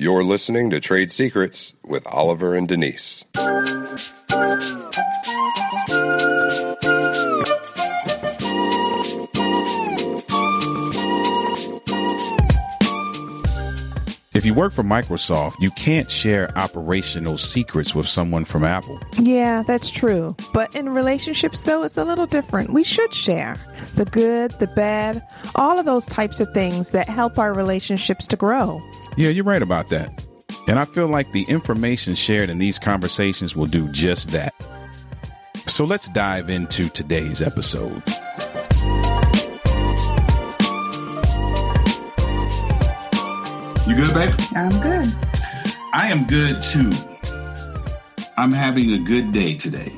You're listening to Trade Secrets with Oliver and Denise. If you work for Microsoft, you can't share operational secrets with someone from Apple. Yeah, that's true. But in relationships, though, it's a little different. We should share the good, the bad, all of those types of things that help our relationships to grow. Yeah, you're right about that. And I feel like the information shared in these conversations will do just that. So let's dive into today's episode. You good, babe? I'm good. I am good too. I'm having a good day today.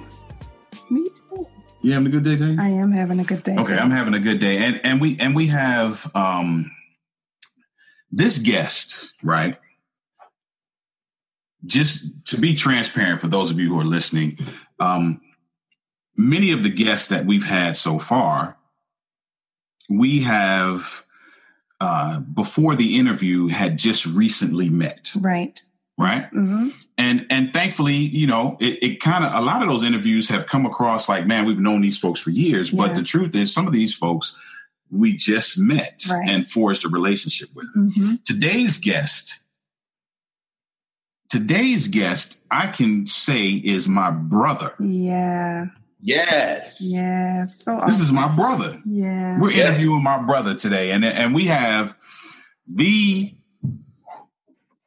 Me too. You having a good day today? I am having a good day. Okay, today. I'm having a good day, and and we and we have um this guest, right? Just to be transparent for those of you who are listening, um, many of the guests that we've had so far, we have uh, before the interview had just recently met, right. right? hmm and and thankfully you know it, it kind of a lot of those interviews have come across like man we've known these folks for years but the truth is some of these folks we just met Right. and forged a relationship with hmm today's guest today's guest i can say is my brother Yeah. Yes. Yeah. So this is my brother Yeah. we're Yes. interviewing my brother today and and we have the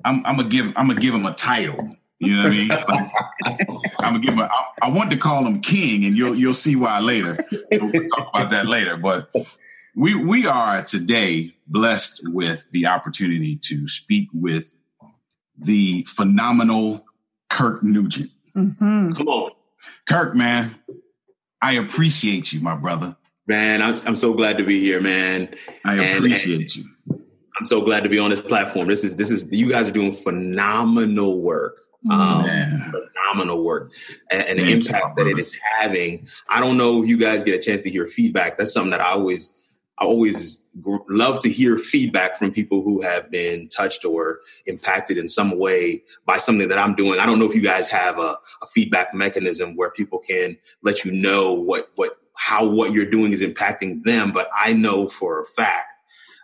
i'm, I'm gonna give i'm gonna give him a title you know what I mean? Like, I'm gonna give him. A, I, I want to call him King, and you'll you'll see why later. We'll talk about that later. But we we are today blessed with the opportunity to speak with the phenomenal Kirk Nugent. hmm Come on, Kirk, man, I appreciate you, my brother. man. I'm I'm so glad to be here, man. I And- appreciate you. I'm so glad to be on this platform. This is this is you guys are doing phenomenal work. Um, Man. phenomenal work and, and the Thank you, impact that it brother. is having. I don't know if you guys get a chance to hear feedback. That's something that I always, I always gr- love to hear feedback from people who have been touched or impacted in some way by something that I'm doing. I don't know if you guys have a, a feedback mechanism where people can let you know what what how what you're doing is impacting them. But I know for a fact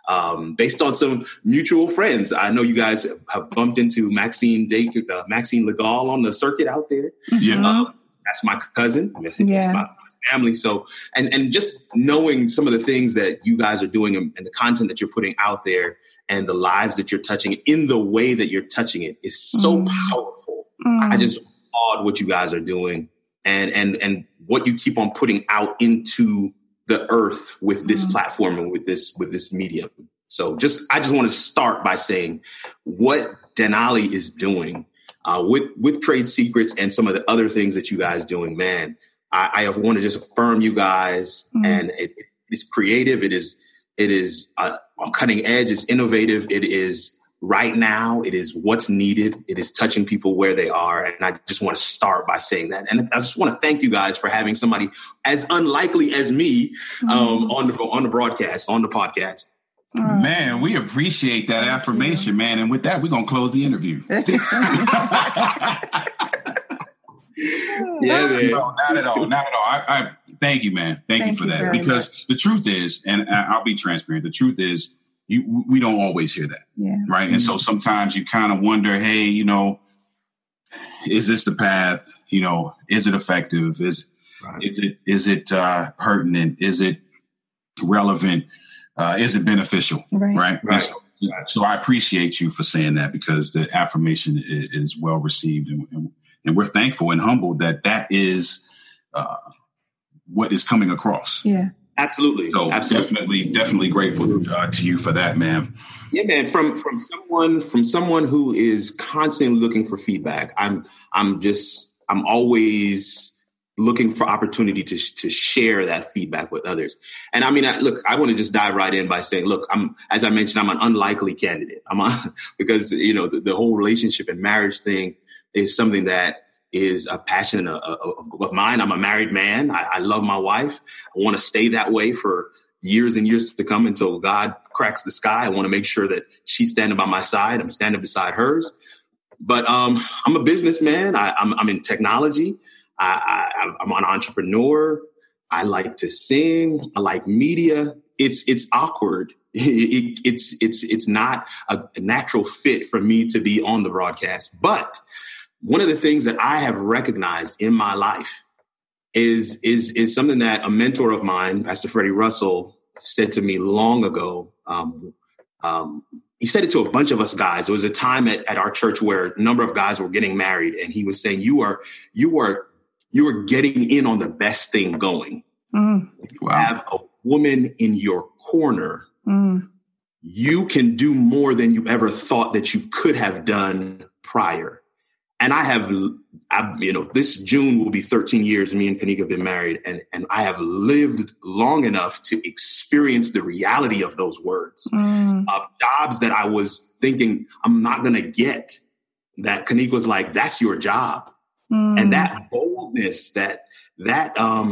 um, based on some mutual friends. I know you guys have bumped into Maxine Dake, uh, Maxine Legal on the circuit out there. Yeah. Um, that's my cousin. Yeah. Family. So, and and just knowing some of the things that you guys are doing and, and the content that you're putting out there and the lives that you're touching in the way that you're touching it is so Mm. powerful. Mm. I just applaud what you guys are doing and and and what you keep on putting out into the earth with this Mm. platform and with this with this medium. So just I just want to start by saying what Denali is doing uh, with with trade secrets and some of the other things that you guys doing, man. I, I want to just affirm you guys, Mm. and it, it's creative. It is it is uh, cutting edge. It's innovative. It is right now. It is what's needed. It is touching people where they are, and I just want to start by saying that. And I just want to thank you guys for having somebody as unlikely as me um, on the on the broadcast on the podcast. Oh. Man, we appreciate that Thank affirmation, man. And with that, we're gonna close the interview. Yeah, man. No, not at all. Not at all. I, I thank you, man. Thank, Thank you for you that. Because much. the truth is, and I- I'll be transparent. The truth is, you we don't always hear that, yeah. right? And so sometimes you kind of wonder, hey, you know, is this the path? You know, is it effective? Is Right. is it is it uh, pertinent? Is it relevant? Uh, is it beneficial? Right. Right. Right. So, so I appreciate you for saying that because the affirmation is, is well received, and, and, and we're thankful and humbled that that is uh, what is coming across. Yeah. Absolutely. So Absolutely. definitely, definitely grateful uh, to you for that, man. Yeah, man. From from someone from someone who is constantly looking for feedback. I'm I'm just I'm always looking for opportunity to to share that feedback with others. And I mean, I, look, I want to just dive right in by saying, look, I'm as I mentioned, I'm an unlikely candidate. I'm on, because you know the, the whole relationship and marriage thing is something that is a passion of, of, of mine. I'm a married man. I, I love my wife. I want to stay that way for years and years to come until God cracks the sky. I want to make sure that she's standing by my side. I'm standing beside hers. But um, I'm a businessman. I, I'm, I'm in technology. I, I'm an entrepreneur. I like to sing. I like media. It's it's awkward. It, it's it's it's not a natural fit for me to be on the broadcast. But one of the things that I have recognized in my life is is is something that a mentor of mine, Pastor Freddie Russell, said to me long ago. Um, um, he said it to a bunch of us guys. It was a time at, at our church where a number of guys were getting married, and he was saying, "You are you are you are getting in on the best thing going. Mm, You have a woman in your corner. mm, You can do more than you ever thought that you could have done prior." And I have, I, you know, this June will be 13 years. Me and Kanika have been married, and and I have lived long enough to experience the reality of those words. mm, Uh, jobs that I was thinking I'm not going to get. That Kanika was like, "That's your job." mm. and that boldness that that um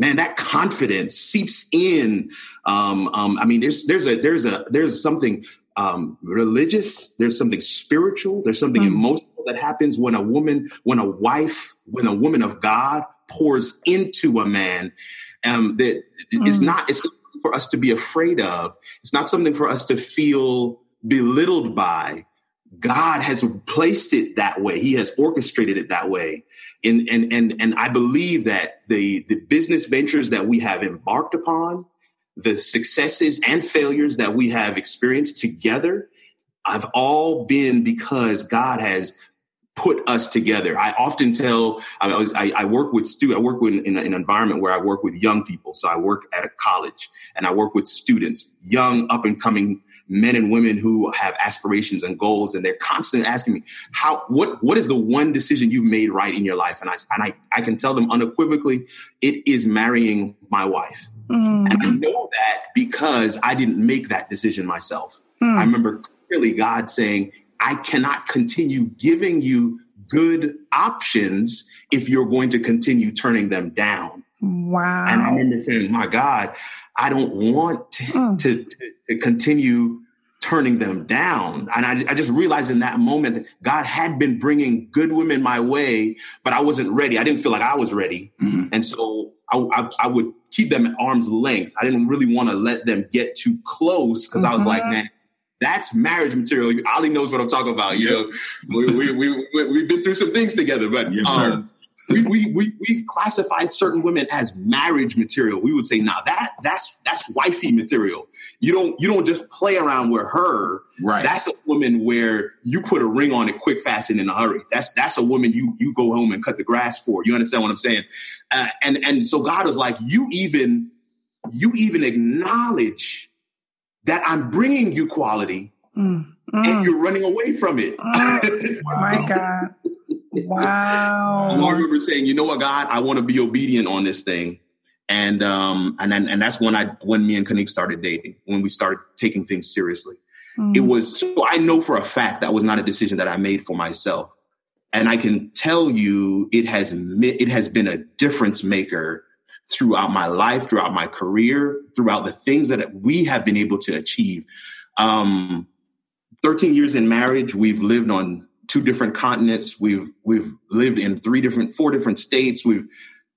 man that confidence seeps in um um i mean there's there's a there's a there's something um religious there's something spiritual there's something Mm. emotional that happens when a woman when a wife when a woman of god pours into a man um that it's Mm. not it's for us to be afraid of it's not something for us to feel belittled by God has placed it that way. He has orchestrated it that way. And and and and I believe that the the business ventures that we have embarked upon, the successes and failures that we have experienced together, I've all been because God has put us together. I often tell, I, I work with students, I work with, in an environment where I work with young people. So I work at a college and I work with students, young up and coming men and women who have aspirations and goals. And they're constantly asking me, how, what, what is the one decision you've made right in your life? And I, and I, I can tell them unequivocally, it is marrying my wife. Mm, And I know that because I didn't make that decision myself. mm. I remember clearly God saying, I cannot continue giving you good options if you're going to continue turning them down. wow. And I remember saying, my God, I don't want to, Mm. to, to, to continue turning them down. And I, I just realized in that moment that God had been bringing good women my way, but I wasn't ready. I didn't feel like I was ready. Mhm. And so I, I, I would keep them at arm's length. I didn't really want to let them get too close because I was like, Mhm. man, that's marriage material. Ali knows what I'm talking about. You know, we, we, we, we, we've been through some things together, but Yes, um, we, we, we, we classified certain women as marriage material. We would say, nah, that that's that's wifey material. You don't you don't just play around with her. Right. That's a woman where you put a ring on it quick, fast, and in a hurry. That's that's a woman you you go home and cut the grass for. You understand what I'm saying? Uh, and and so God was like, you even you even acknowledge that I'm bringing you quality, Mm, and mm. you're running away from it. Mm. My God. And I remember saying, you know what, God, I want to be obedient on this thing. And um and then and that's when I when me and Kanik started dating, when we started taking things seriously. Mm. It was so I know for a fact that was not a decision that I made for myself. And I can tell you it has it has been a difference maker throughout my life, throughout my career, throughout the things that we have been able to achieve. Um 13 years in marriage, we've lived on two different continents. We've we've lived in three different, four different states. We've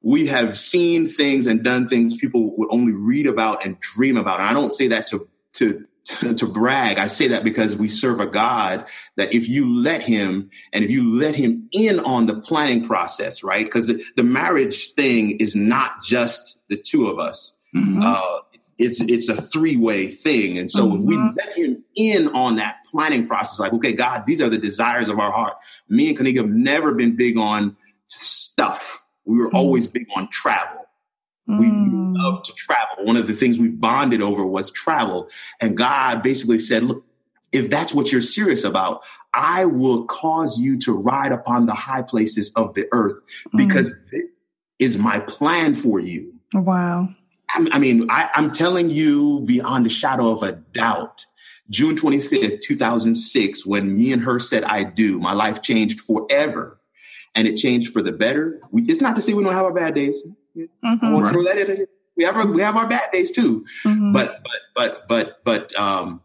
we have seen things and done things people would only read about and dream about. And I don't say that to to to, to brag. I say that because we serve a God that if you let him and if you let him in on the planning process, right? Because the, the marriage thing is not just the two of us Mhm. uh, it's it's a three way thing, and so if we let him in on that planning process, like okay, God, these are the desires of our heart. Me and Kanika have never been big on stuff. We were Mhm. always big on travel. We, Mm. love to travel. One of the things we bonded over was travel, and God basically said, "Look, if that's what you're serious about." I will cause you to ride upon the high places of the earth because this is my plan for you. Wow. I I mean, I, I'm telling you beyond a shadow of a doubt. June 25th, 2006, when me and her said I do, my life changed forever. And it changed for the better. We, it's not to say we don't have our bad days. I Mhm. want to throw that in. We have our, we have our bad days too. Mhm. But but but but but um,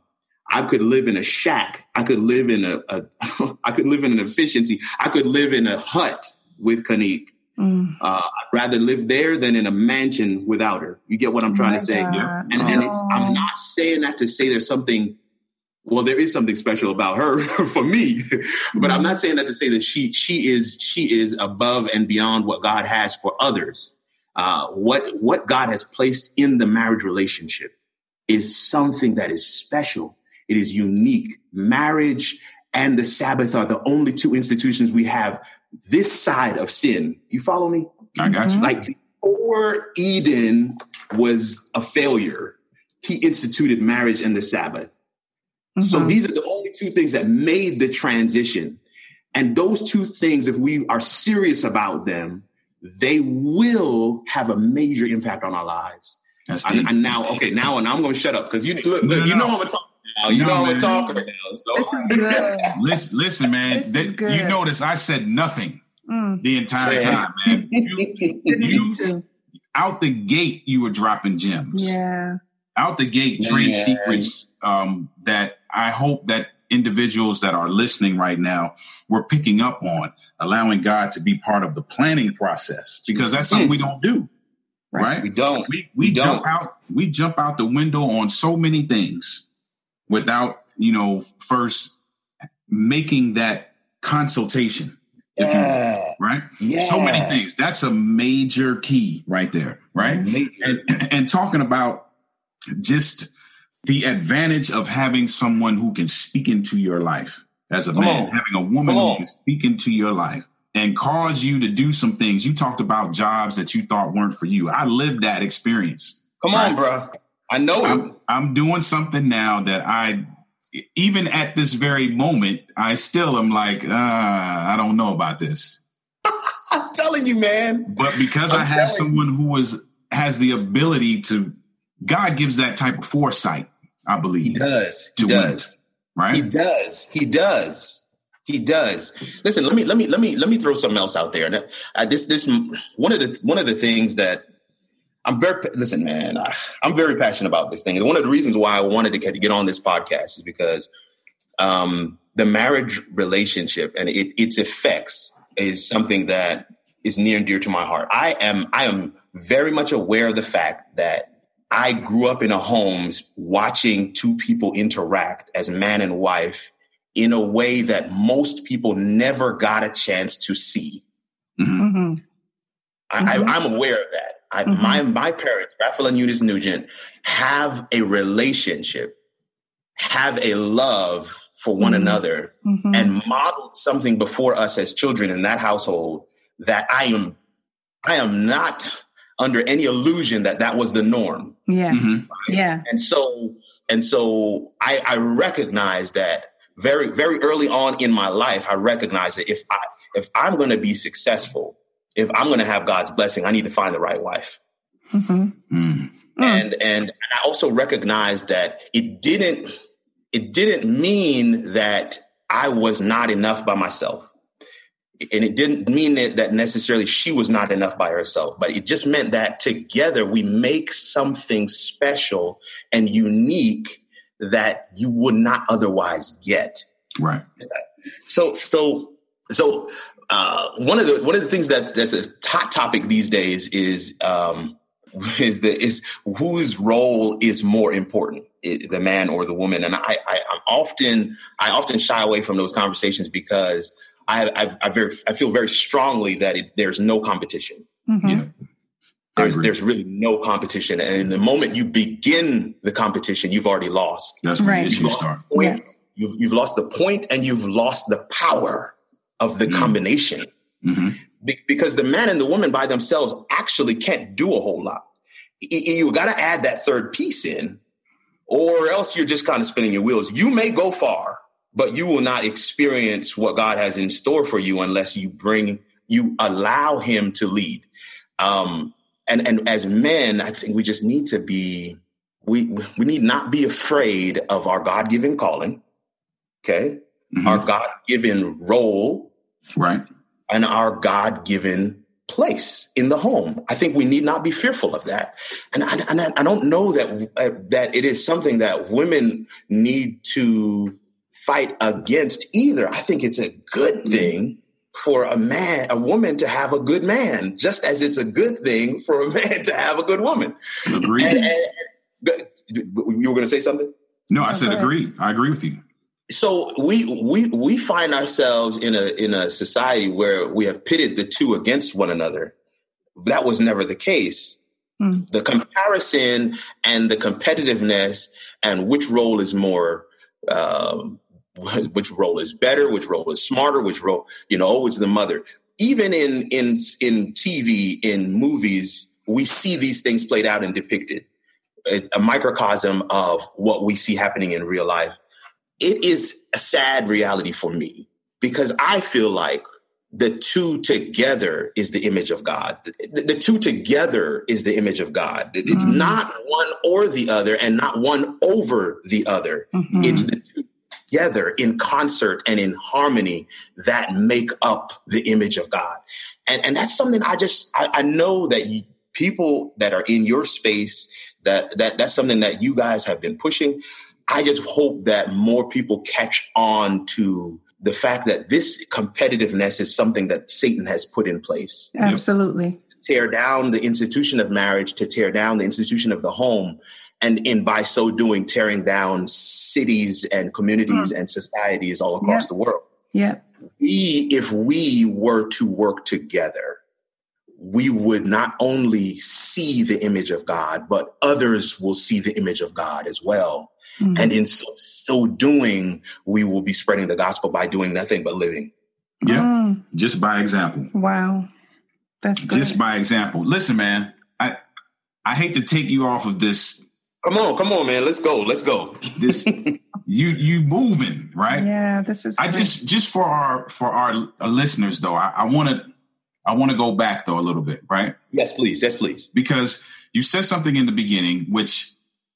I could live in a shack. I could live in a, a I could live in an efficiency. I could live in a hut with Kanique. Mm. Uh, I'd rather live there than in a mansion without her. You get what I'm trying to say? Yeah. And, and it's, Oh. I'm not saying that to say there's something. Well, there is something special about her for me, but I'm not saying that to say that she she is she is above and beyond what God has for others. Uh, what what God has placed in the marriage relationship is something that is special. It is unique. Marriage and the Sabbath are the only two institutions we have this side of sin. You follow me? I got you. Like before Eden was a failure, he instituted marriage and the Sabbath. So Mhm. these are the only two things that made the transition. And those two things, if we are serious about them, they will have a major impact on our lives. That's And, deep. and now, okay, now, and I'm going to shut up because you look, look, No, no, you know no. I'm a talker now. You No, know I'm man. a talker now. So. This is good. Listen, listen, man. This is good. you notice I said nothing Mm. the entire Man. time, man. You, Didn't You- out the gate, you were dropping gems. Yeah. Out the gate, trade Man. secrets um, that I hope that individuals that are listening right now were picking up on, allowing God to be part of the planning process because that's something we don't do, right? we don't. we we, We jump don't. out we jump out the window on so many things without you know first making that consultation if you will, Yeah. right Yeah. so many things that's a major key right there right and, and talking about just the advantage of having someone who can speak into your life as a Come man on. having a woman Come who can speak into your life and cause you to do some things you talked about jobs that you thought weren't for you i lived that experience Come on, bro. I know it. I'm, I'm doing something now that I, even at this very moment, I still am like, uh, I don't know about this. I'm telling you, man. But because I I'm have telling someone who is has the ability to, God gives that type of foresight, I believe. He does. He To win. does. right? He does. He does. He does. Listen, let me let me let me let me throw something else out there. And uh, this this one of the one of the things that I'm very listen, man. I, I'm very passionate about this thing, and one of the reasons why I wanted to get, get on this podcast is because um, the marriage relationship and it, its effects is something that is near and dear to my heart. I am I am very much aware of the fact that I grew up in a homes watching two people interact as man and wife in a way that most people never got a chance to see. Mhm. hmm I. I, I'm aware of that. I, Mhm. My my parents, Raphael and Eunice Nugent, have a relationship, have a love for one Mhm. another, and modeled something before us as children in that household that I am I am not under any illusion that that was the norm. Yeah. Mhm. Yeah. And so, and so I, I recognize that very, very early on in my life, I recognize that if I, if I'm going to be successful, if I'm going to have God's blessing, I need to find the right wife. hmm Mm. And, and I also recognize that it didn't, it didn't mean that I was not enough by myself. And it didn't mean that, that necessarily she was not enough by herself, but it just meant that together we make something special and unique that you would not otherwise get. Right. So, so, so, uh, one of the one of the things that that's a hot topic these days is um, is the is whose role is more important, i- the man or the woman? And I, I I'm often I often shy away from those conversations because I I, I very I feel very strongly that it, there's no competition. hmm Yeah. I There's there's really no competition, and the moment you begin the competition, you've already lost. That's when Right. the issues start. Point. You've you've lost the point, and you've lost the power of the Mm. combination. hmm Be- because the man and the woman by themselves actually can't do a whole lot. Y- y- You got to add that third piece in, or else you're just kind of spinning your wheels. You may go far, but you will not experience what God has in store for you unless you bring, you allow Him to lead. Um, and and as men, I think we just need to be, we we need not be afraid of our God given calling. Okay, Mhm. our God given role Right. and our God given place in the home. I think we need not be fearful of that. And I, and I, I don't know that uh, that it is something that women need to fight against either. I think it's a good thing for a man, a woman to have a good man, just as it's a good thing for a man to have a good woman. Agreed. And- and- you were going to say something? no, I said agree. I agree with you. so we we we find ourselves in a in a society where we have pitted the two against one another. That was never the case. Hmm. The comparison and the competitiveness and which role is more, um, which role is better, which role is smarter, which role you know always the mother. Even in in in TV in movies, we see these things played out and depicted. A, a microcosm of what we see happening in real life it is a sad reality for me because I feel like the two together is the image of God. The, the two together is the image of God. It's Mhm. not one or the other and not one over the other. Mhm. It's the two together in concert and in harmony that make up the image of God. And, and that's something I just, I, I know that you, people that are in your space, that, that that's something that you guys have been pushing. I just hope that more people catch on to the fact that this competitiveness is something that Satan has put in place. Absolutely. Tear down the institution of marriage, to tear down the institution of the home, and in by so doing, tearing down cities and communities and societies all across Yeah. the world. yeah We, if we were to work together, we would not only see the image of God, but others will see the image of God as well. Mhm. And in so, so doing, we will be spreading the gospel by doing nothing but living. Yeah. Mm. Just by example. Wow. That's good. Just by example. Listen, man, I I hate to take you off of this Come on, come on, man. Let's go. Let's go. this you you moving, right? yeah, this is I great. just just for our for our listeners though, I want to I want to go back though a little bit, right? Yes, please. Yes, please. Because you said something in the beginning which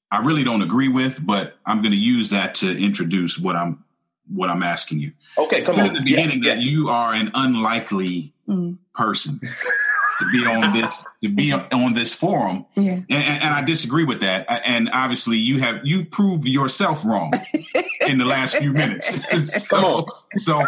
I really don't agree with, but I'm going to use that to introduce what I'm what I'm asking you. Okay, come You on. in the Yeah, beginning that you are an unlikely Mm. person to be on this to be on this forum, yeah. and, and, I disagree with that. And obviously, you have you proved yourself wrong in the last few minutes. so, Come on. so,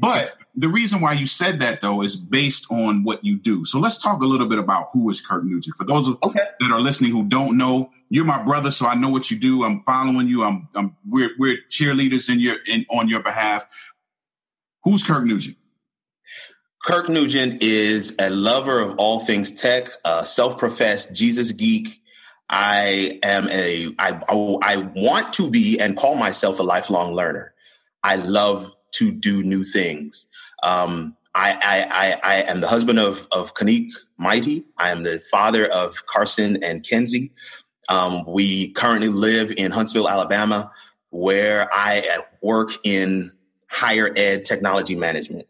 but the reason why you said that though is based on what you do. So let's talk a little bit about who is Kirk Nugent. For those of, Okay. that are listening who don't know, you're my brother, so I know what you do. I'm following you. I'm, I'm we're, we're cheerleaders in your in on your behalf. Who's Kirk Nugent? Kirk Nugent is a lover of all things tech, a self-professed Jesus geek. I am a I, I want to be and call myself a lifelong learner. I love to do new things. Um, I, I, I, I am the husband of of Kanik Mighty. I am the father of Carson and Kenzie. Um, we currently live in Huntsville, Alabama, where I work in higher ed technology management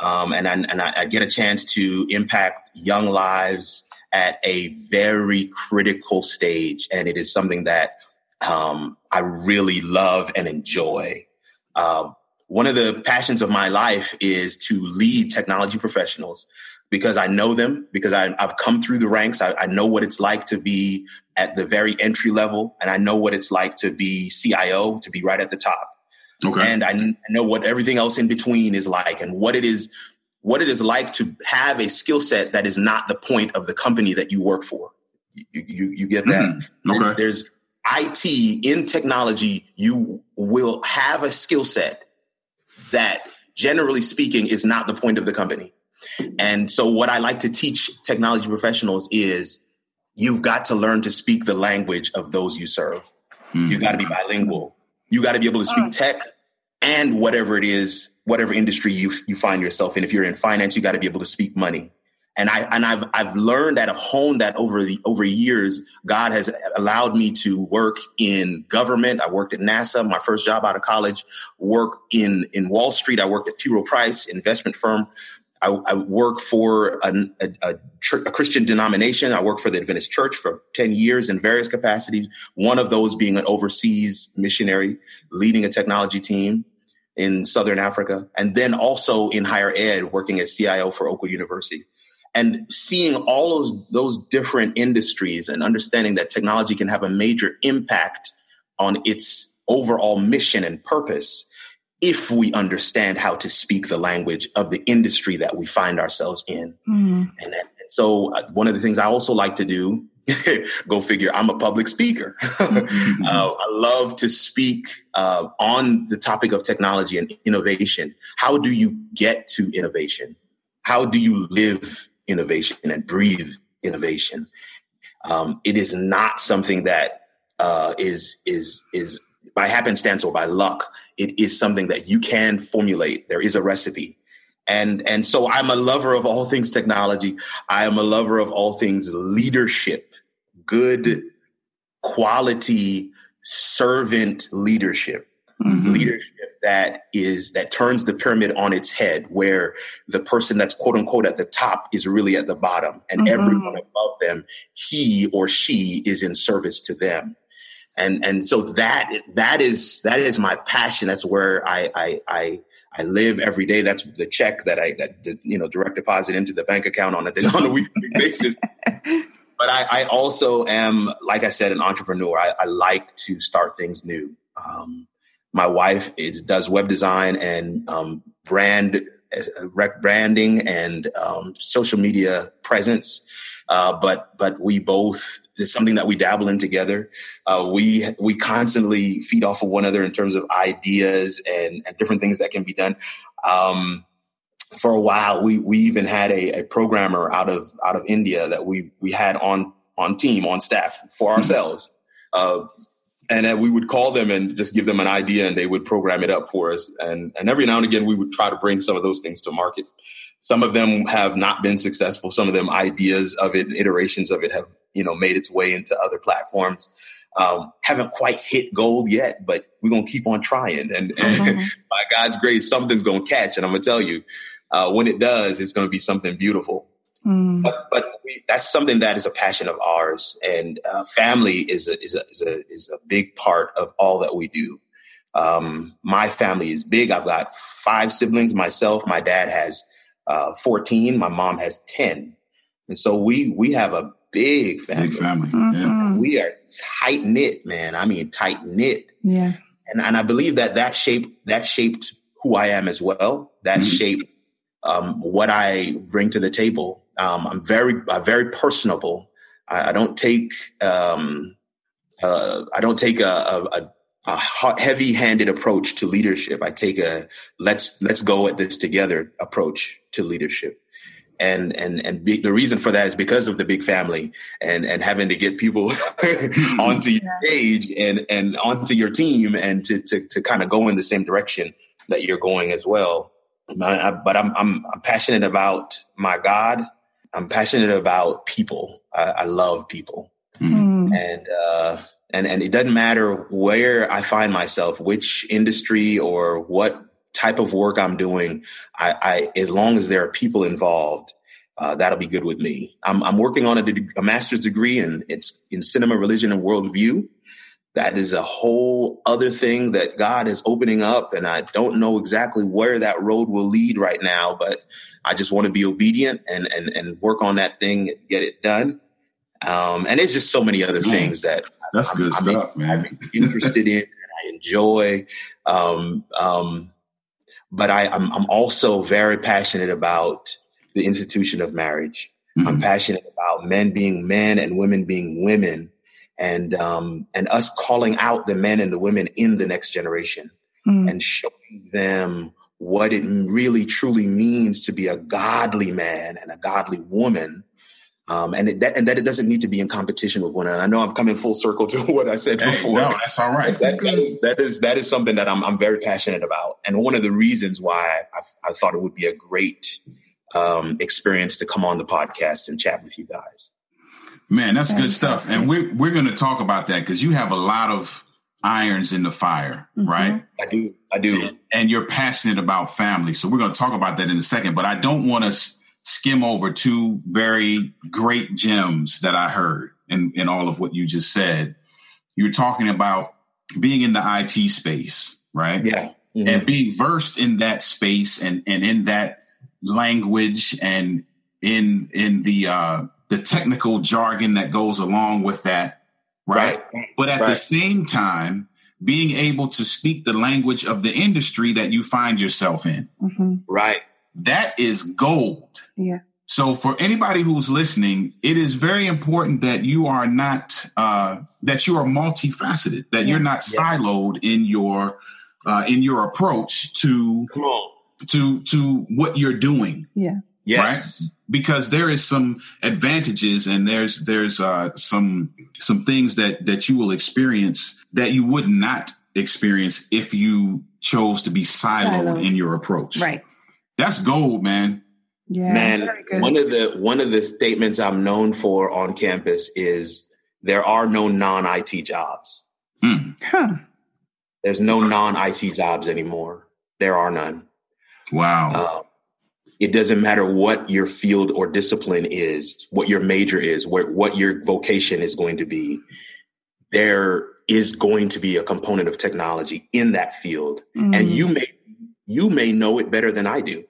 um, and I, and I, I get a chance to impact young lives at a very critical stage, and it is something that um, I really love and enjoy. Um, one of the passions of my life is to lead technology professionals because I know them, because I, I've come through the ranks. I, I know what it's like to be at the very entry level, and I know what it's like to be CIO, to be right at the top Okay. and I kn- know what everything else in between is like and what it is what it is like to have a skill set that is not the point of the company that you work for you you, you get that Mhm. Okay. there's IT in technology you will have a skill set that generally speaking is not the point of the company and so what I like to teach technology professionals is you've got to learn to speak the language of those you serve Mm. you got to be bilingual. You got to be able to speak tech and whatever it is, whatever industry you you find yourself in. If you're in finance, you got to be able to speak money. And I and I've I've learned that I've honed that over the over years. God has allowed me to work in government. I worked at NASA, my first job out of college. Work in in Wall Street. I worked at T. Rowe Price investment firm. I, I work for a, a, a, a Christian denomination. I worked for the Adventist Church for 10 years in various capacities, one of those being an overseas missionary leading a technology team in Southern Africa, and then also in higher ed, working as CIO for Oakwood University. and seeing all those those different industries and understanding that technology can have a major impact on its overall mission and purpose if we understand how to speak the language of the industry that we find ourselves in. Mm. And, and, so, uh, one of the things I also like to do, go figure, I'm a public speaker. mm-hmm. uh, I love to speak uh, on the topic of technology and innovation. How do you get to innovation? How do you live innovation and breathe innovation? Um, it is not something that uh, is is is by happenstance or by luck it is something that you can formulate. There is a recipe. And, and so I'm a lover of all things technology. I am a lover of all things leadership, good quality servant leadership. Mm-hmm. Leadership that is that turns the pyramid on its head, where the person that's quote unquote at the top is really at the bottom, and mm-hmm. everyone above them, he or she is in service to them and and so that that is that is my passion. That's where I I I, I live every day. That's the check that I that you know direct deposit into the bank account on a on a weekly basis. But I, I, also am, like I said, an entrepreneur. I, I like to start things new. Um, my wife is does web design and um, brand uh, branding and um, social media presence. Uh, but but we both it's something that we dabble in together. Uh, we we constantly feed off of one another in terms of ideas and, and different things that can be done. Um, for a while, we we even had a, a, programmer out of out of India that we we had on on team on staff for mm-hmm. ourselves. Uh, and we would call them and just give them an idea and they would program it up for us and and every now and again we would try to bring some of those things to market some of them have not been successful. Some of them ideas of it, iterations of it have, you know, made its way into other platforms. Um, haven't quite hit gold yet, but we're going to keep on trying. And, and mm-hmm. by God's grace, something's going to catch. And I'm going to tell you, uh, when it does, it's going to be something beautiful. Mm. But, but we, that's something that is a passion of ours, and uh, family is a, is a is a is a big part of all that we do. Um, my family is big. I've got five siblings. Myself, my dad has uh, 14. My mom has 10. And so we we have a big family. Big family. Mm-hmm. We are tight knit, man. I mean tight knit. Yeah. And and I believe that that shaped that shaped who I am as well. That mm-hmm. shaped um, what I bring to the table. Um, I'm very uh, very personable. I, I don't take um, uh, I don't take a, a, a a heavy-handed approach to leadership. I take a let's let's go at this together approach to leadership. And and and be, the reason for that is because of the big family and and having to get people onto your page and and onto your team and to to to kind of go in the same direction that you're going as well. I, but I'm I'm I'm passionate about my God. I'm passionate about people. I, I love people, mm-hmm. and uh, and and it doesn't matter where I find myself, which industry or what type of work I'm doing. I, I as long as there are people involved, uh, that'll be good with me. I'm, I'm working on a, a, master's degree in it's in cinema, religion, and worldview. That is a whole other thing that God is opening up, and I don't know exactly where that road will lead right now, but I just want to be obedient and and and work on that thing, and get it done. Um, and it's just so many other things that that's good I'm, stuff, I'm, man. I'm interested in, I enjoy. Um, um, but I, I'm, I'm also very passionate about the institution of marriage. Mm-hmm. I'm passionate about men being men and women being women, and um, and us calling out the men and the women in the next generation mm-hmm. and showing them what it really truly means to be a godly man and a godly woman um, and it, that, and that it doesn't need to be in competition with one another. I know I'm coming full circle to what I said hey, before. No, that's all right. That, that, is, that is that is something that I'm I'm very passionate about, and one of the reasons why I, I thought it would be a great um, experience to come on the podcast and chat with you guys. Man, that's good stuff, and we're we're going to talk about that because you have a lot of irons in the fire, mm-hmm. right? I do, I do, and, and you're passionate about family, so we're going to talk about that in a second. But I don't want to skim over two very great gems that I heard in, in all of what you just said. You're talking about being in the IT space, right? Yeah. Mm-hmm. And being versed in that space and, and in that language and in in the uh, the technical jargon that goes along with that, right? Right. But at the same time, being able to speak the language of the industry that you find yourself in. hmm Right. That is gold. Yeah. So for anybody who's listening, it is very important that you are not uh, that you are multifaceted, that you're not Yeah. siloed in your uh, in your approach to Come to to what you're doing Yeah. Yes. because there is some advantages and there's there's uh, some some things that that you will experience that you would not experience if you chose to be siloed, Siloed. in your approach. Right. That's gold, man. Yeah. Man, one of the one of the statements I'm known for on campus is there are no non-IT jobs. Mm. huh. There's no non-IT jobs anymore. There are none. Wow. Um, it doesn't matter what your field or discipline is, what your major is, where, what your vocation is going to be. There is going to be a component of technology in that field, and Mm. you may you may know it better than I do.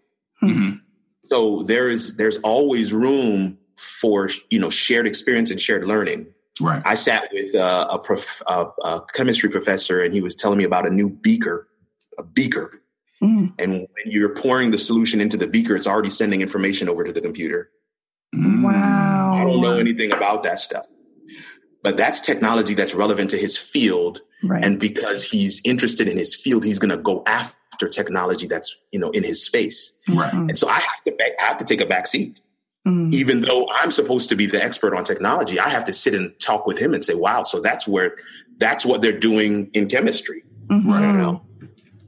Mhm. So there is there's always room for you know shared experience and shared learning. Right. I sat with uh, a, prof, a, a chemistry professor, and he was telling me about a new beaker, a beaker. Mm. And when you're pouring the solution into the beaker, it's already sending information over to the computer. Mm. Wow. I don't know anything about that stuff, but that's technology that's relevant to his field. Right. And because he's interested in his field, he's going to go after technology that's you know in his space. Right. Mm. And so I have to back, I have to take a back seat. Mm. even though I'm supposed to be the expert on technology, I have to sit and talk with him and say, wow, so that's where that's what they're doing in chemistry. Mhm. You know,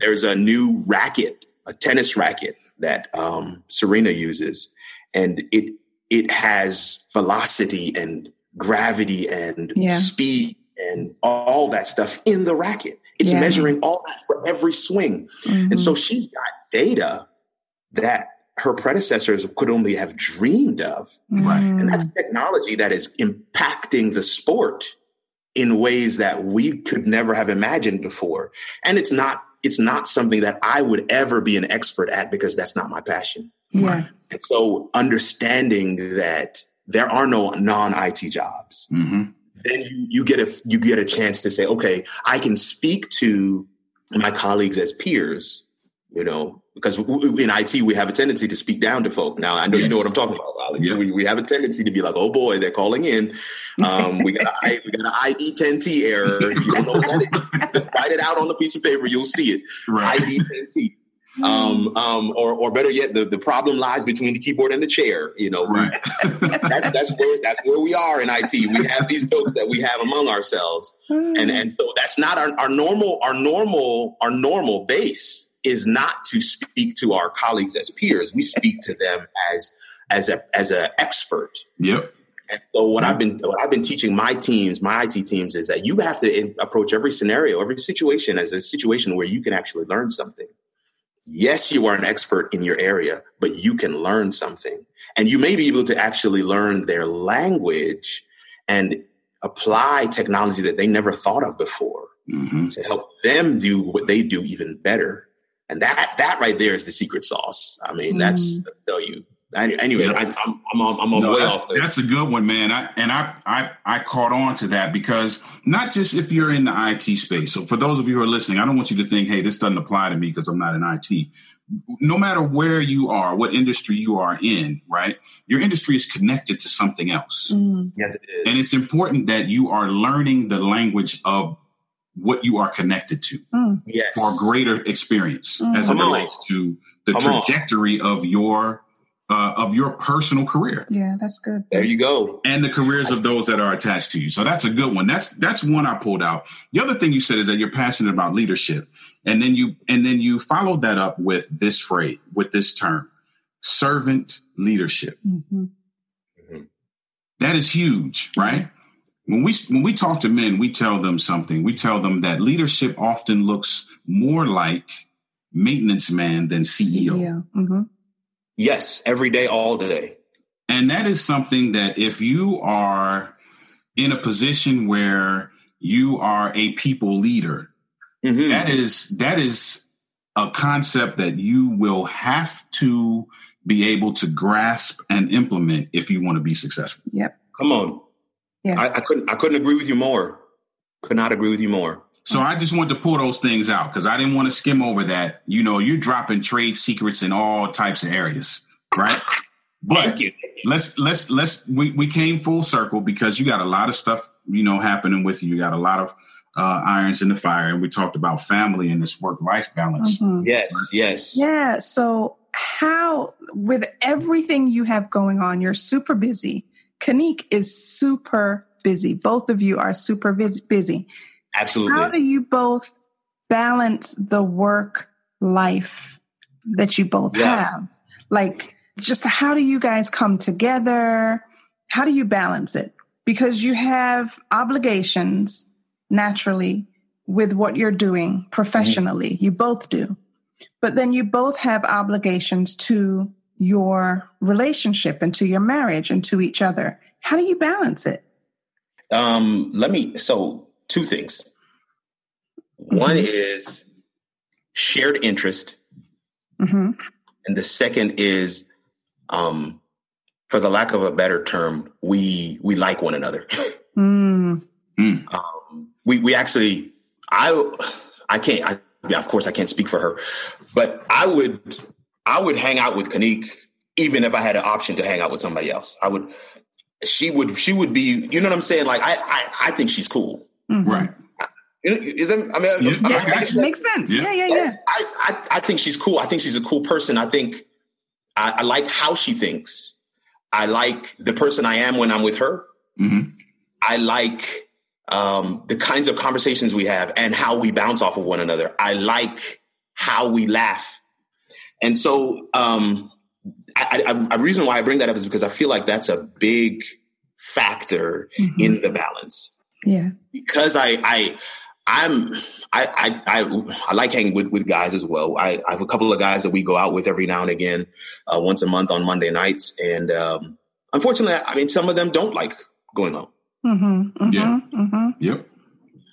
there's a new racket, a tennis racket that um, Serena uses, and it it has velocity and gravity and Yeah. speed and all that stuff in the racket. It's Yeah. measuring all that for every swing. And Mhm. so she's got data that her predecessors could only have dreamed of. Right. And Mm. that's technology that is impacting the sport in ways that we could never have imagined before. And it's not it's not something that I would ever be an expert at because that's not my passion. yeah. And so understanding that there are no non-IT jobs, hmm then you, you get a you get a chance to say, okay, I can speak to my colleagues as peers, you know, because in IT we have a tendency to speak down to folk. Now I know you know what I'm talking about. Alex. Yeah. We, we have a tendency to be like, oh boy, they're calling in. Um, we got a, we got an ID 10T error. If you don't know what that is, write it out on a piece of paper, you'll see it. Right. ID 10T. Um, um, or, or better yet, the, the problem lies between the keyboard and the chair. You know, Right. that's that's where that's where we are in IT. We have these jokes that we have among ourselves, and and so that's not our, our normal our normal our normal base is not to speak to our colleagues as peers. We speak to them as as a as an expert. Yep. And so what I've been what I've been teaching my teams, my IT teams, is that you have to in, approach every scenario, every situation as a situation where you can actually learn something. Yes, you are an expert in your area, but you can learn something, and you may be able to actually learn their language and apply technology that they never thought of before hmm to help them do what they do even better. And that that right there is the secret sauce. I mean, that's I tell you. Any- Anyway, Yeah. I, I'm I'm on, I'm No, way that's, off. there. that's a good one, man. I, and I, I I caught on to that because not just if you're in the IT space. So for those of you who are listening, I don't want you to think, hey, this doesn't apply to me because I'm not in IT. No matter where you are, what industry you are in, right? Your industry is connected to something else. Mm. Yes, it is. And it's important that you are learning the language of what you are connected to Mm. yes. for greater experience as it relates to the Come on. trajectory of your uh, of your personal career Yeah, that's good. There you go. and the careers of those that are attached to you. So that's a good one. That's that's one I pulled out. The other thing you said is that you're passionate about leadership, and then you and then you followed that up with this phrase, with this term, servant leadership. hmm That is huge, right? When we when we talk to men, we tell them something. We tell them that leadership often looks more like maintenance man than CEO. CEO. hmm Yes, every day, all day. And that is something that if you are in a position where you are a people leader, Mhm. that is that is a concept that you will have to be able to grasp and implement if you want to be successful. Yep. Come on. Yeah. I, I couldn't I couldn't agree with you more. Could not agree with you more. So I just wanted to pull those things out because I didn't want to skim over that. You know, you're dropping trade secrets in all types of areas, right? But Thank you. let's let's let's we, we came full circle because you got a lot of stuff you know happening with you. You got a lot of uh, irons in the fire, and we talked about family and this work life balance. Mhm. Yes, yes. Yeah. So, how, with everything you have going on, you're super busy. Kanik is super busy. Both of you are super busy. Absolutely. How do you both balance the work life that you both Yeah. have? Like, just how do you guys come together? How do you balance it? Because you have obligations naturally with what you're doing professionally. You both do. But then you both have obligations to your relationship and to your marriage and to each other. How do you balance it? Um, let me so two things. One Mhm. is shared interest, hmm and the second is um for the lack of a better term, we we like one another. Mm. um, we we actually I I can't I yeah, of course I can't speak for her, but I would I would hang out with Kanik even if I had an option to hang out with somebody else. I would she would she would be you know what I'm saying like I I, I think she's cool. Mhm. Right. Is that, I mean, Yeah, I, Yeah, I got it makes sense. Yeah. Yeah, yeah, yeah. I, I, I think she's cool. I think she's a cool person. I think I, I like how she thinks. I like the person I am when I'm with her. hmm I like um, the kinds of conversations we have and how we bounce off of one another. I like how we laugh. And so, um, I, I, a reason why I bring that up is because I feel like that's a big factor Mhm. in the balance. Yeah. Because I, I, I'm, I, I, I, I like hanging with, with guys as well. I, I have a couple of guys that we go out with every now and again, uh, once a month on Monday nights. And um, unfortunately, I mean, some of them don't like going home. Mm-hmm, mm-hmm, Yeah. mm-hmm. Yep.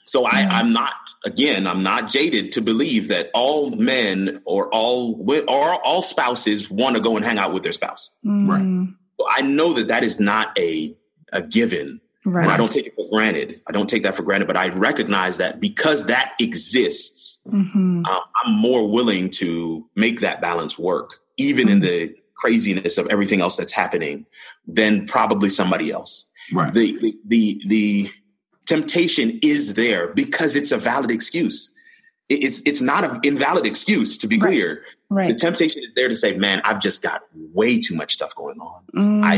So I, I'm not again. I'm not jaded to believe that all men or all wi- or all spouses want to go and hang out with their spouse. Mm, So I know that that is not a a given, Right. and I don't take it for granted. I don't take that for granted, but I recognize that because that exists, hmm um, I'm more willing to make that balance work, even in the craziness of everything else that's happening, than probably somebody else Right. the the the, the temptation is there because it's a valid excuse. It's it's not an invalid excuse to be Right. clear. The temptation is there to say, "Man, I've just got way too much stuff going on. Mm, I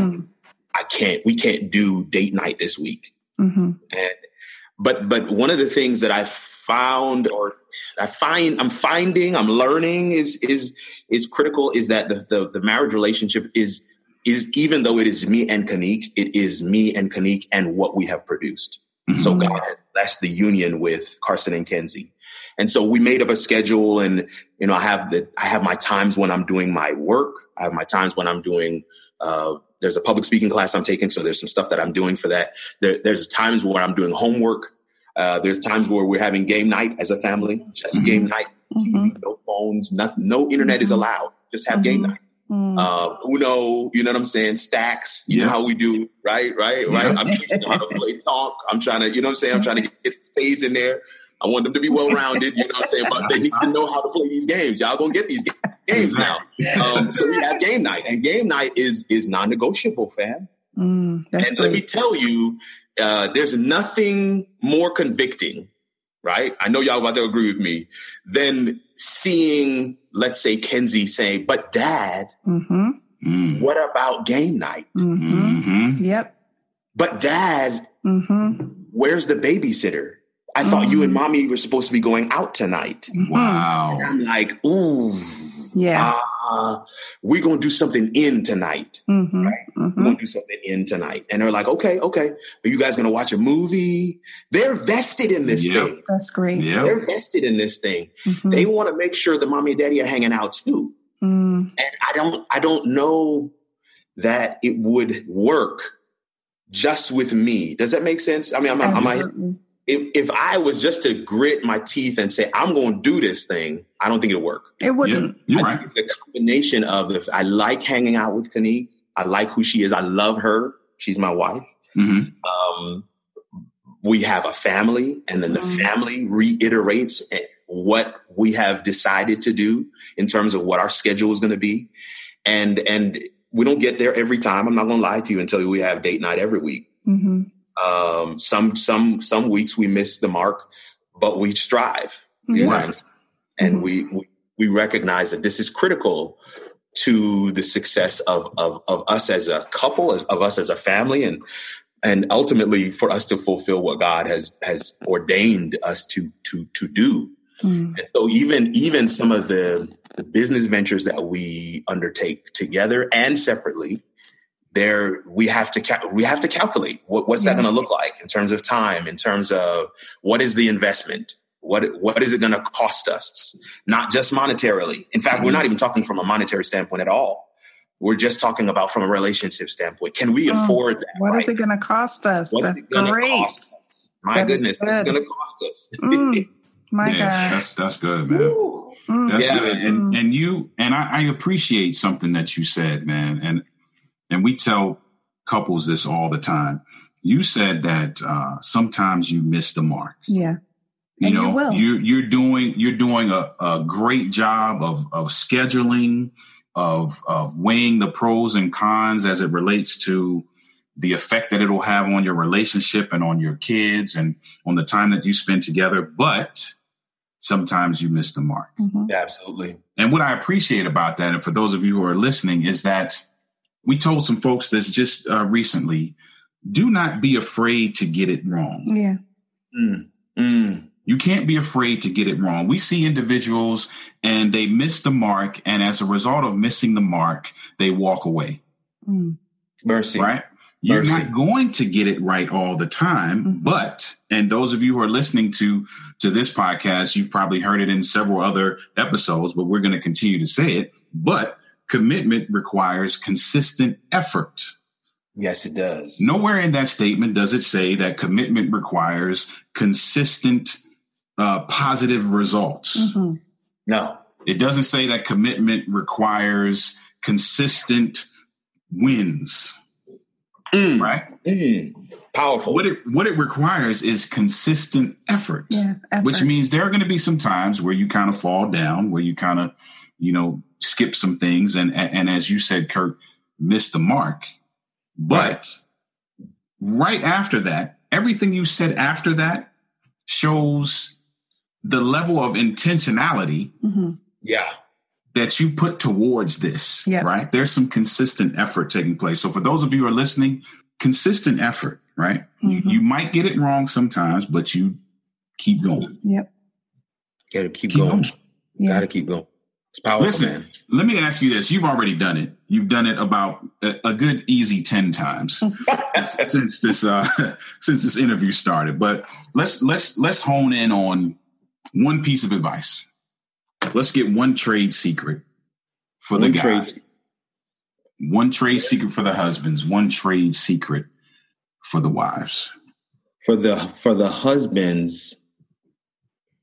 can't. We can't do date night this week." mhm. And but but one of the things that I found or I find I'm finding I'm learning is is is critical is that the the, the marriage relationship is is even though it is me and Kanik, it is me and Kanik and what we have produced. Mhm. So God has blessed the union with Carson and Kenzie. And so we made up a schedule and you know I have the I have my times when I'm doing my work. I have my times when I'm doing uh there's a public speaking class I'm taking, so there's some stuff that I'm doing for that. There, there's times where I'm doing homework. Uh, there's times where we're having game night as a family, just game night, TV, no phones, nothing, no internet is Mhm. allowed. Just have game Mhm. night. Mm. Uh, Uno, you know what I'm saying? Stacks, you know how we do, right? Right? Right? I'm teaching how to play Tonk. I'm trying to, you know what I'm saying? I'm trying to get spades in there. I want them to be well rounded, you know what I'm saying? But they need to know how to play these games. Y'all gonna get these ga- games now. Um, so we have game night, and game night is is non-negotiable, fam. Mm, that's and let me tell you, uh, there's nothing more convicting, right? I know y'all about to agree with me, than seeing, let's say, Kenzie say, "But Dad, Mm-hmm, Mm. what about game night? mm-hmm. Mhm. Yep. But Dad, Mm-hmm. where's the babysitter? I thought you and mommy were supposed to be going out tonight." Wow. I'm like, "Ooh, Yeah. uh, we're gonna do something in tonight." Mm-hmm. We're Mm-hmm. gonna do something in tonight. And they're like, okay, okay. Are you guys gonna watch a movie? They're vested in this Yep. thing. That's great. Yeah. They're vested in this thing. Mhm. They want to make sure that mommy and daddy are hanging out too. Mm, And I don't I don't know that it would work just with me. Does that make sense? I mean, I'm, I'm, I, absolutely. If, if I was just to grit my teeth and say, I'm going to do this thing, I don't think it'll work. It wouldn't. Yeah, you're I right. think it's a combination of if I like hanging out with Kanique, I like who she is, I love her, she's my wife. hmm Um, we have a family, and then the Mhm. family reiterates eh, what we have decided to do in terms of what our schedule is going to be, and and we don't get there every time. I'm not going to lie to you and tell you we have date night every week. hmm Um, some some some weeks we miss the mark, but we strive. You know I'm saying? And Mhm. we, we we recognize that this is critical to the success of of, of us as a couple, as, of us as a family, and and ultimately for us to fulfill what God has has ordained us to to to do. Mm. And so even even some of the, the business ventures that we undertake together and separately, there we have to cal- we have to calculate what, what's that Yeah. going to look like in terms of time, in terms of what is the investment, what what is it going to cost us, not just monetarily. In fact, we're not even talking from a monetary standpoint at all. We're just talking about from a relationship standpoint. Can we Oh, afford that? What is right? it going to cost us? What is That's it gonna great. cost us? My That is goodness, what's it good. going to cost us? Mm. My yeah, God. that's that's good, man. Woo. Mm. That's Yeah. good. And Mm. and you and I, I appreciate something that you said, man. And and we tell couples this all the time. You said that uh, sometimes you miss the mark. Yeah. You And you know, will. you you're doing you're doing a, a great job of of scheduling, of of weighing the pros and cons as it relates to the effect that it'll have on your relationship and on your kids and on the time that you spend together. But sometimes you miss the mark. Mhm. Absolutely. And what I appreciate about that, and for those of you who are listening, is that we told some folks this just uh, recently do not be afraid to get it wrong. Yeah. Mm. Mm. You can't be afraid to get it wrong. We see individuals and they miss the mark, and as a result of missing the mark, they walk away, Mm. Mercy. right? You're Mercy. not going to get it right all the time, Mhm. but and those of you who are listening to to this podcast, you've probably heard it in several other episodes, but we're going to continue to say it. But commitment requires consistent effort. Yes, it does. Nowhere in that statement does it say that commitment requires consistent uh, positive results. Mhm. No. It doesn't say that commitment requires consistent wins, Mm. right? Mm. Powerful. What it what it requires is consistent effort. Yeah. which means there are going to be some times where you kind of fall down, where you kind of, you know, skip some things, and and, and as you said, Kirk, miss the mark. But right. after that, everything you said after that shows the level of intentionality Mhm. yeah. that you put towards this. Yeah. Right. There's some consistent effort taking place. So for those of you who are listening, consistent effort. Right. You, Mhm. you might get it wrong sometimes, but you keep going. Yep. Gotta keep, Keep going. going. Yeah. Gotta keep going. It's powerful, Listen, man. let me ask you this. You've already done it. You've done it about a, a good easy 10 times since this uh since this interview started. But let's let's let's hone in on one piece of advice. Let's get one trade secret for the One guys. trade- One trade secret for the husbands, one trade secret for the wives. for the for the husbands,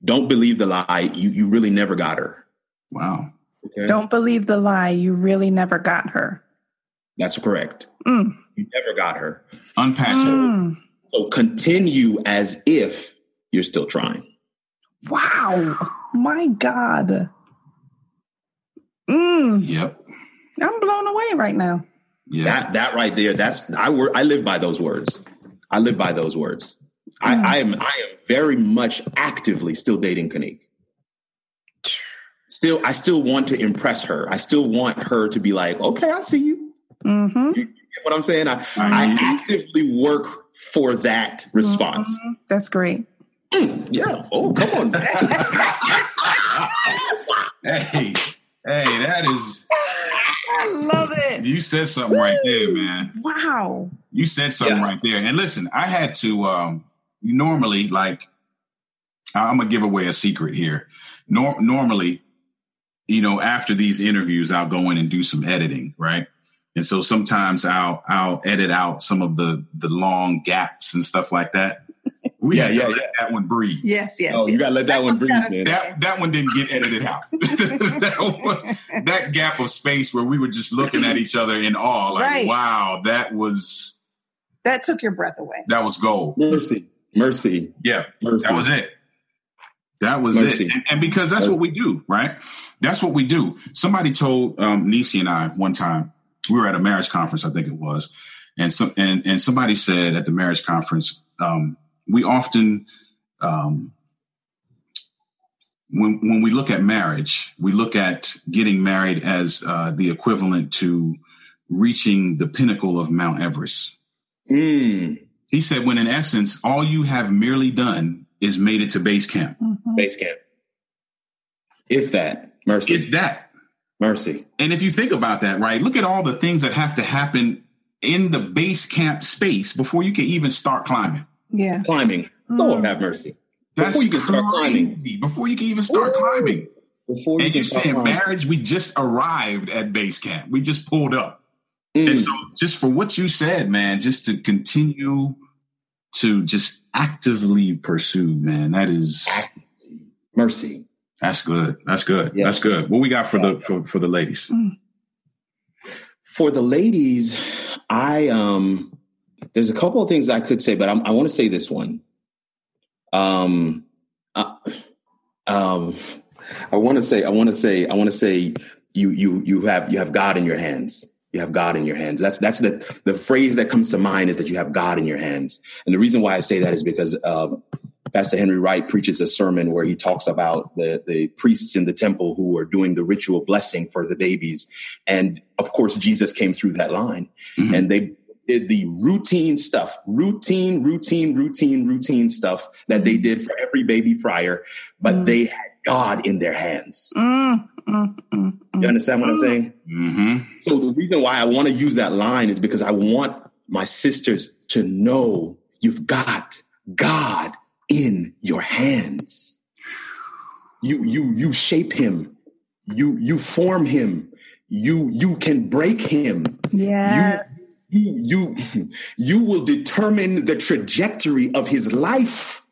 don't believe the lie. You you really never got her. Wow. Okay? Don't believe the lie. You really never got her. That's correct. Mm. You never got her. Unpack that. Mm. So continue as if you're still trying. Wow. My God. Mm. Yep. I'm blown away right now. Yeah. That that right there. That's I wor- I live by those words. I live by those words. Mm. I, I am I am very much actively still dating Kanique. Still, I still want to impress her. I still want her to be like, okay, I see you. Mm-hmm. You get what I'm saying? I, I I actively work for that response. Mhm. That's great. Yeah. Oh, come on. hey, hey, that is I love it. you said something right there, man. Wow. You said something Yeah. right there. And listen, I had to um normally like I'm gonna give away a secret here. Nor- normally, you know, after these interviews, I'll go in and do some editing, right? And so sometimes I'll I'll edit out some of the the long gaps and stuff like that. We Yeah, yeah, let yeah. that one breathe. Yes, yes. Oh, you gotta let that one breathe, man. That that one didn't get edited out. that, gap of space out. that, one- that gap of space where we were just looking at each other in awe, like, Right. wow, that was that took your breath away. that was gold. Mercy, mercy, Yeah, mercy. that was it. That was Mercy. it. And, and because that's what we do, right? That's what we do. Somebody told um, Nisi and I one time, we were at a marriage conference, I think it was, and some and, and somebody said at the marriage conference, um, we often um, when when we look at marriage, we look at getting married as uh, the equivalent to reaching the pinnacle of Mount Everest. Mm, He said, when in essence, all you have merely done is made it to base camp. Mhm. base camp. If that, mercy, It's that. mercy. And if you think about that, right, look at all the things that have to happen in the base camp space before you can even start climbing. Yeah. Climbing. Lord have mercy. That's Before you can start climbing. Before you can even start Ooh. climbing. Before you And can you're saying climbing. marriage, we just arrived at base camp. We just pulled up. Mm, And so just for what you said, man, just to continue to just actively pursue, man, that is mercy. that's good. That's good. Yeah. That's good. What we got for the for, for the ladies? For the ladies, I um, there's a couple of things I could say, but I'm, I want to say this one. Um, uh, um, I want to say, I want to say, I want to say, you you you have you have God in your hands. You have God in your hands. That's that's the the phrase that comes to mind is that you have God in your hands. And the reason why I say that is because uh, Pastor Henry Wright preaches a sermon where he talks about the the priests in the temple who were doing the ritual blessing for the babies, and of course Jesus came through that line, Mhm. and they did the routine stuff, routine, routine, routine, routine stuff that they did for every baby prior, but Mm. they had God in their hands. Mm, mm, mm, You mm. understand what I'm saying? Mm-hmm. So the reason why I want to use that line is because I want my sisters to know you've got God in your hands. You you you shape him. You you form him. You you can break him. Yes. You you you will determine the trajectory of his life.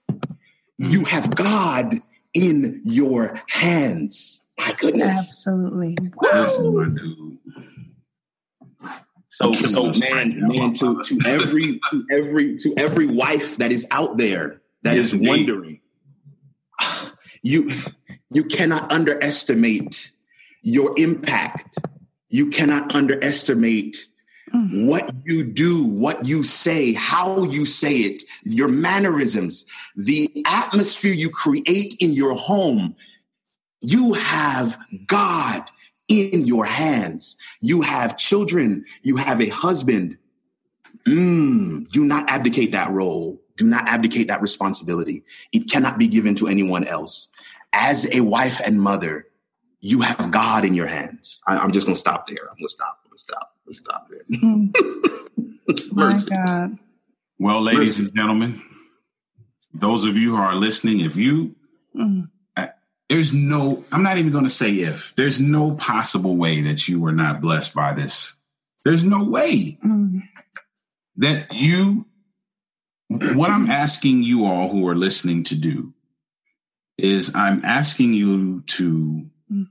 You have God in your hands. My goodness. Absolutely. Listen. So, killing so man, man, to, to every, to every, to every wife that is out there that Yes, is indeed. wondering, you, you cannot underestimate your impact. You cannot underestimate Mm. what you do, what you say, how you say it, your mannerisms, the atmosphere you create in your home. You have God in your hands. You have children. You have a husband. Mm, do not abdicate that role. Do not abdicate that responsibility. It cannot be given to anyone else. As a wife and mother, you have God in your hands. I, am just going to stop there. I'm going to stop. I'm going to stop. I'm stop there. Mm. My God. Well, ladies Mercy. and gentlemen, those of you who are listening, if you Mm. there's no i'm not even going to say if there's no possible way that you were not blessed by this there's no way Mm. that you what i'm asking you all who are listening to do is i'm asking you to Mm.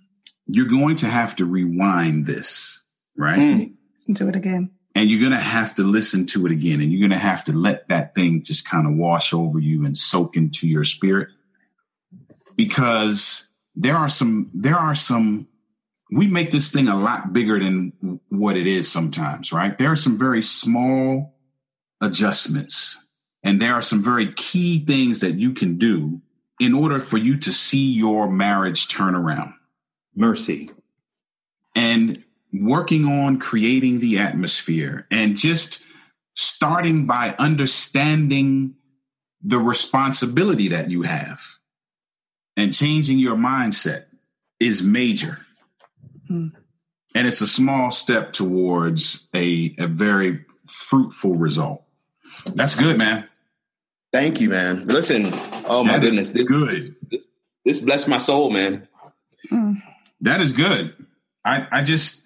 you're going to have to rewind this right Mm. Listen to it again. and you're going to have to listen to it again and you're going to have to let that thing just kind of wash over you and soak into your spirit because there are some there are some we make this thing a lot bigger than what it is sometimes right there are some very small adjustments and there are some very key things that you can do in order for you to see your marriage turn around Mercy. and working on creating the atmosphere and just starting by understanding the responsibility that you have and changing your mindset is major. Hmm. And it's a small step towards a, a very fruitful result. That's good, man. Thank you, man. Listen, oh my That is goodness, this, is good. this blessed my soul, man. Mm. That is good. I, I just,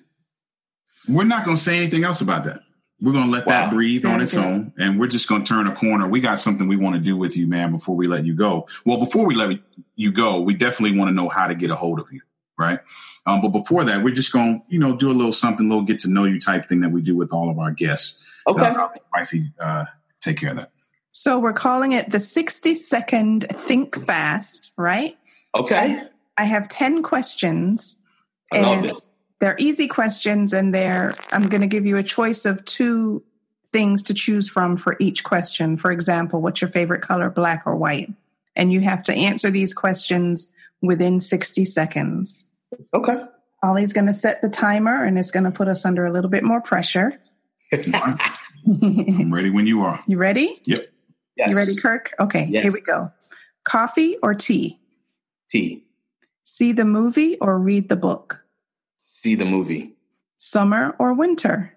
we're not going to say anything else about that. we're gonna let Wow. that breathe on its good. own, and we're just gonna turn a corner. We got something we want to do with you, man. Before we let you go, well, before we let you go, we definitely want to know how to get a hold of you, right? Um, but before that, we're just gonna, you know, do a little something, a little get to know you type thing that we do with all of our guests. Okay. Uh, Wifey, uh, take care of that. So we're calling it the 60 second think fast, right? Okay. I have 10 questions. I love and this. They're easy questions, and they're I'm going to give you a choice of two things to choose from for each question. For example, what's your favorite color, black or white? And you have to answer these questions within 60 seconds. Okay. Ollie's going to set the timer, and it's going to put us under a little bit more pressure. I'm ready when you are. you ready? Yep. Yes. You ready, Kirk? Okay, Yes. here we go. Coffee or tea? tea See the movie or read the book? See the movie. Summer or winter?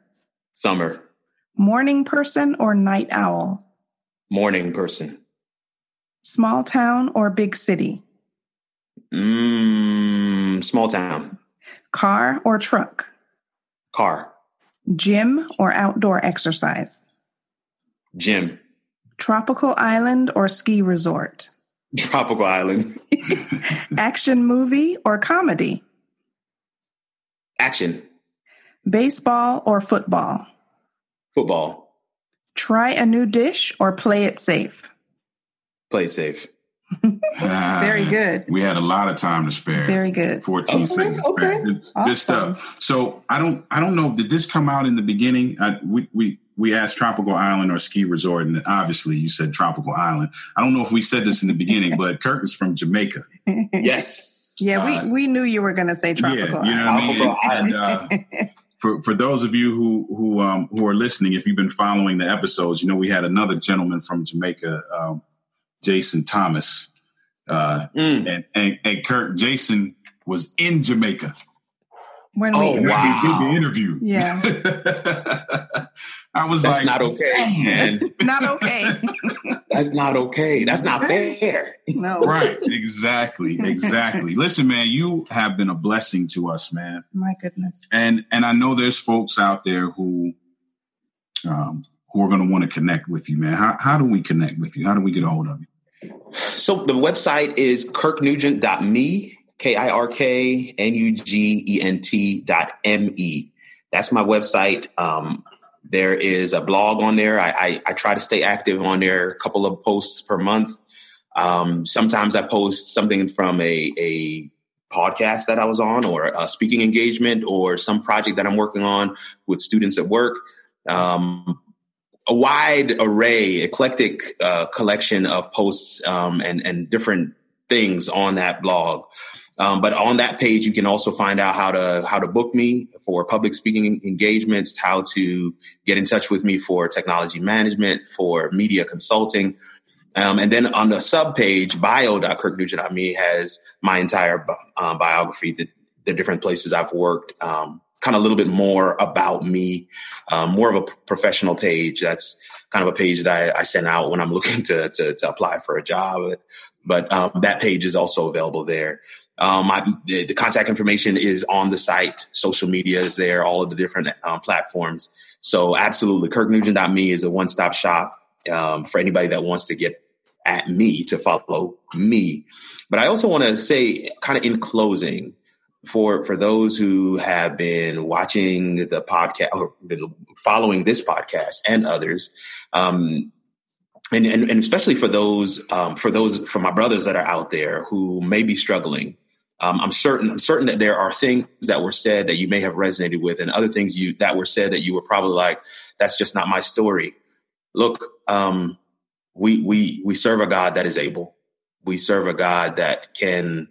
Summer. Morning person or night owl? Morning person. Small town or big city? Mm, small town. Car or truck? Car. Gym or outdoor exercise? Gym. Tropical island or ski resort? Tropical island. Action movie or comedy? Action. Baseball or football? Football. Try a new dish or play it safe? Play it safe. Ah, Very good. We had a lot of time to spare. Very good. 14 Okay, seconds. okay. man. Good, good Awesome. stuff. So I don't I don't know. Did this come out in the beginning? I, we we we asked tropical island or ski resort, and obviously you said tropical island. I don't know if we said this in the beginning, but Kirk is from Jamaica. Yes. Yeah, we, we knew you were going to say tropical. Yeah, you know what I mean. Tropical And, uh, for for those of you who who um, who are listening, if you've been following the episodes, you know we had another gentleman from Jamaica, um, Jason Thomas, uh, Mm. and, and and Kirk. Jason was in Jamaica. when Oh, we, wow. He did the interview. Yeah. I was That's like, not okay. man. not okay. That's not okay. That's not fair. no, right, exactly, exactly. Listen, man, you have been a blessing to us, man. my goodness. and and I know there's folks out there who um who are going to want to connect with you, man. How how do we connect with you? How do we get a hold of you? So the website is kirknugent.me, K I R K N U G E N T dot M E. That's my website. Um, there is a blog on there. I, I, I try to stay active on there, a couple of posts per month. Um, sometimes I post something from a, a podcast that I was on, or a speaking engagement, or some project that I'm working on with students at work. Um, a wide array, eclectic uh, collection of posts um, and and different things on that blog. Um, but on that page, you can also find out how to how to book me for public speaking engagements, how to get in touch with me for technology management, for media consulting. Um, and then on the sub page, bio.kirknugent.me has my entire uh, biography, the, the different places I've worked, um, kind of a little bit more about me, um, more of a professional page. That's kind of a page that I, I send out when I'm looking to, to, to apply for a job. But um, that page is also available there. Um, the, the contact information is on the site. Social media is there, all of the different um, platforms. So absolutely, kirknugent.me is a one-stop shop um, for anybody that wants to get at me to follow me. But I also want to say, kind of in closing, for for those who have been watching the podcast or been following this podcast and others, um, and, and and especially for those um, for those for my brothers that are out there who may be struggling. Um, I'm certain I'm certain that there are things that were said that you may have resonated with, and other things you that were said that you were probably like, "That's just not my story." Look, um, we we we serve a God that is able. We serve a God that can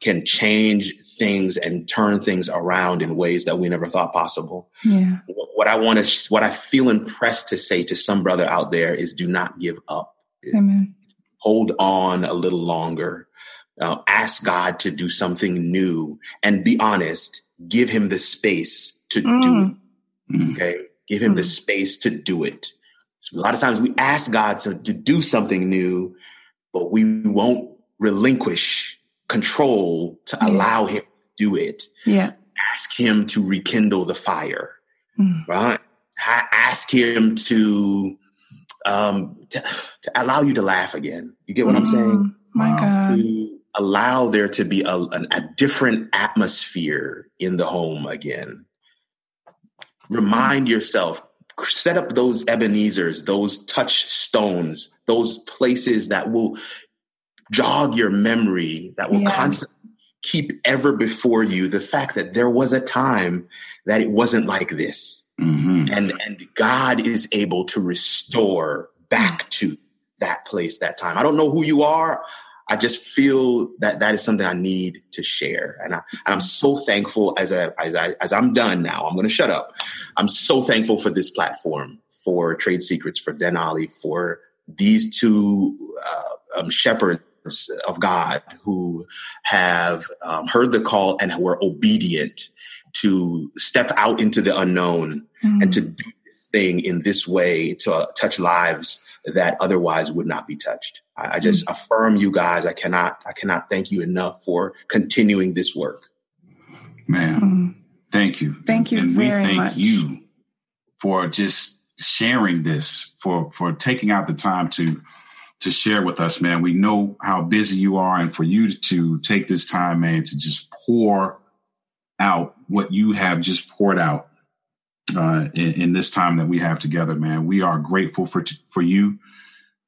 can change things and turn things around in ways that we never thought possible. Yeah. What I want to, what I feel impressed to say to some brother out there is, do not give up. Amen. Hold on a little longer. Uh, ask God to do something new, and be honest. Give Him the space to do Mm. it. Mm. Okay, give Him the Mm. space to do it. So a lot of times we ask God to, to do something new, but we won't relinquish control to Yeah. allow Him to do it Yeah. ask him to rekindle the fire, Mm. right? ha- ask him to, um, to, to allow you to laugh again. You get what I'm saying? Mm, My Wow. God. To allow there to be a, an, a different atmosphere in the home again. Remind yourself, set up those Ebenezer's, those touchstones, those places that will jog your memory, that will Yeah. constantly keep ever before you the fact that there was a time that it wasn't like this Mhm. and and God is able to restore back to that place that time. I don't know who you are. I just feel that that is something I need to share, and, I, and I'm so thankful. As I as I as I'm done now, I'm going to shut up. I'm so thankful for this platform, for Trade Secrets, for Denali, for these two uh, um, shepherds of God who have um, heard the call and were obedient to step out into the unknown Mm. and to do this thing in this way to uh, touch lives that otherwise would not be touched. I, I just affirm you guys. I cannot, I cannot thank you enough for continuing this work. Man, Mm. thank you. Thank you and very we thank much. you for just sharing this, for for taking out the time to to share with us, man. We know how busy you are, and for you to take this time, man, to just pour out what you have just poured out uh, in, in this time that we have together, man. We are grateful for for you.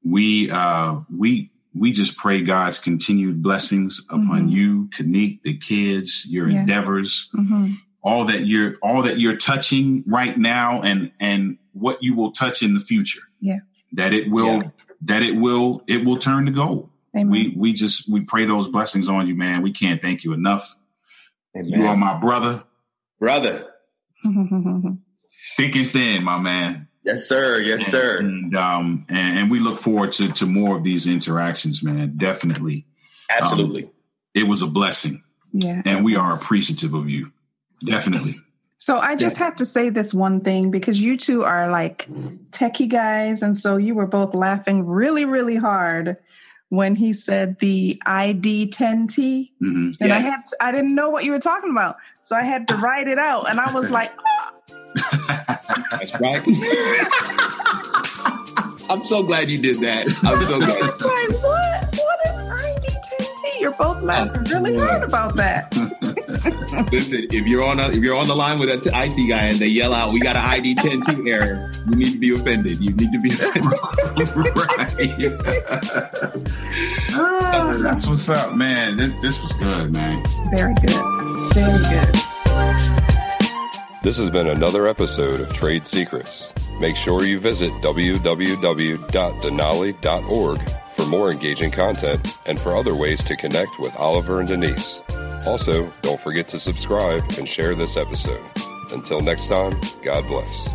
We uh, we we just pray God's continued blessings upon Mhm. you, Kanik, the kids, your Yeah. endeavors, Mhm. all that you're all that you're touching right now, and and what you will touch in the future. Yeah. that it will Yeah. that it will it will turn to gold. Amen. We we just we pray those blessings on you, man. We can't thank you enough. Amen. You are my brother, brother. thick and thin, my man. Yes, sir. Yes, sir. And um and, and we look forward to to more of these interactions, man. Definitely, Absolutely. it was a blessing, yeah. and we are appreciative of you. Definitely. So I just have to say this one thing because you two are like techie guys, and so you were both laughing really, really hard when he said the ID 10T, hmm and I had to, I didn't know what you were talking about, so I had to write it out, and I was like, That's right. I'm so glad you did that. I'm so I glad. was like, what? What is ID 10T? You're both laughing really hard about that. Listen, if you're on a, if you're on the line with an IT guy and they yell out, "We got an ID 10 error," you need to be offended. You need to be offended. right. Ah, that's what's up, man. This, this was good, man. Very good. Very good. This has been another episode of Trade Secrets. Make sure you visit www.denali.org for more engaging content and for other ways to connect with Oliver and Denise. Also, don't forget to subscribe and share this episode. Until next time, God bless.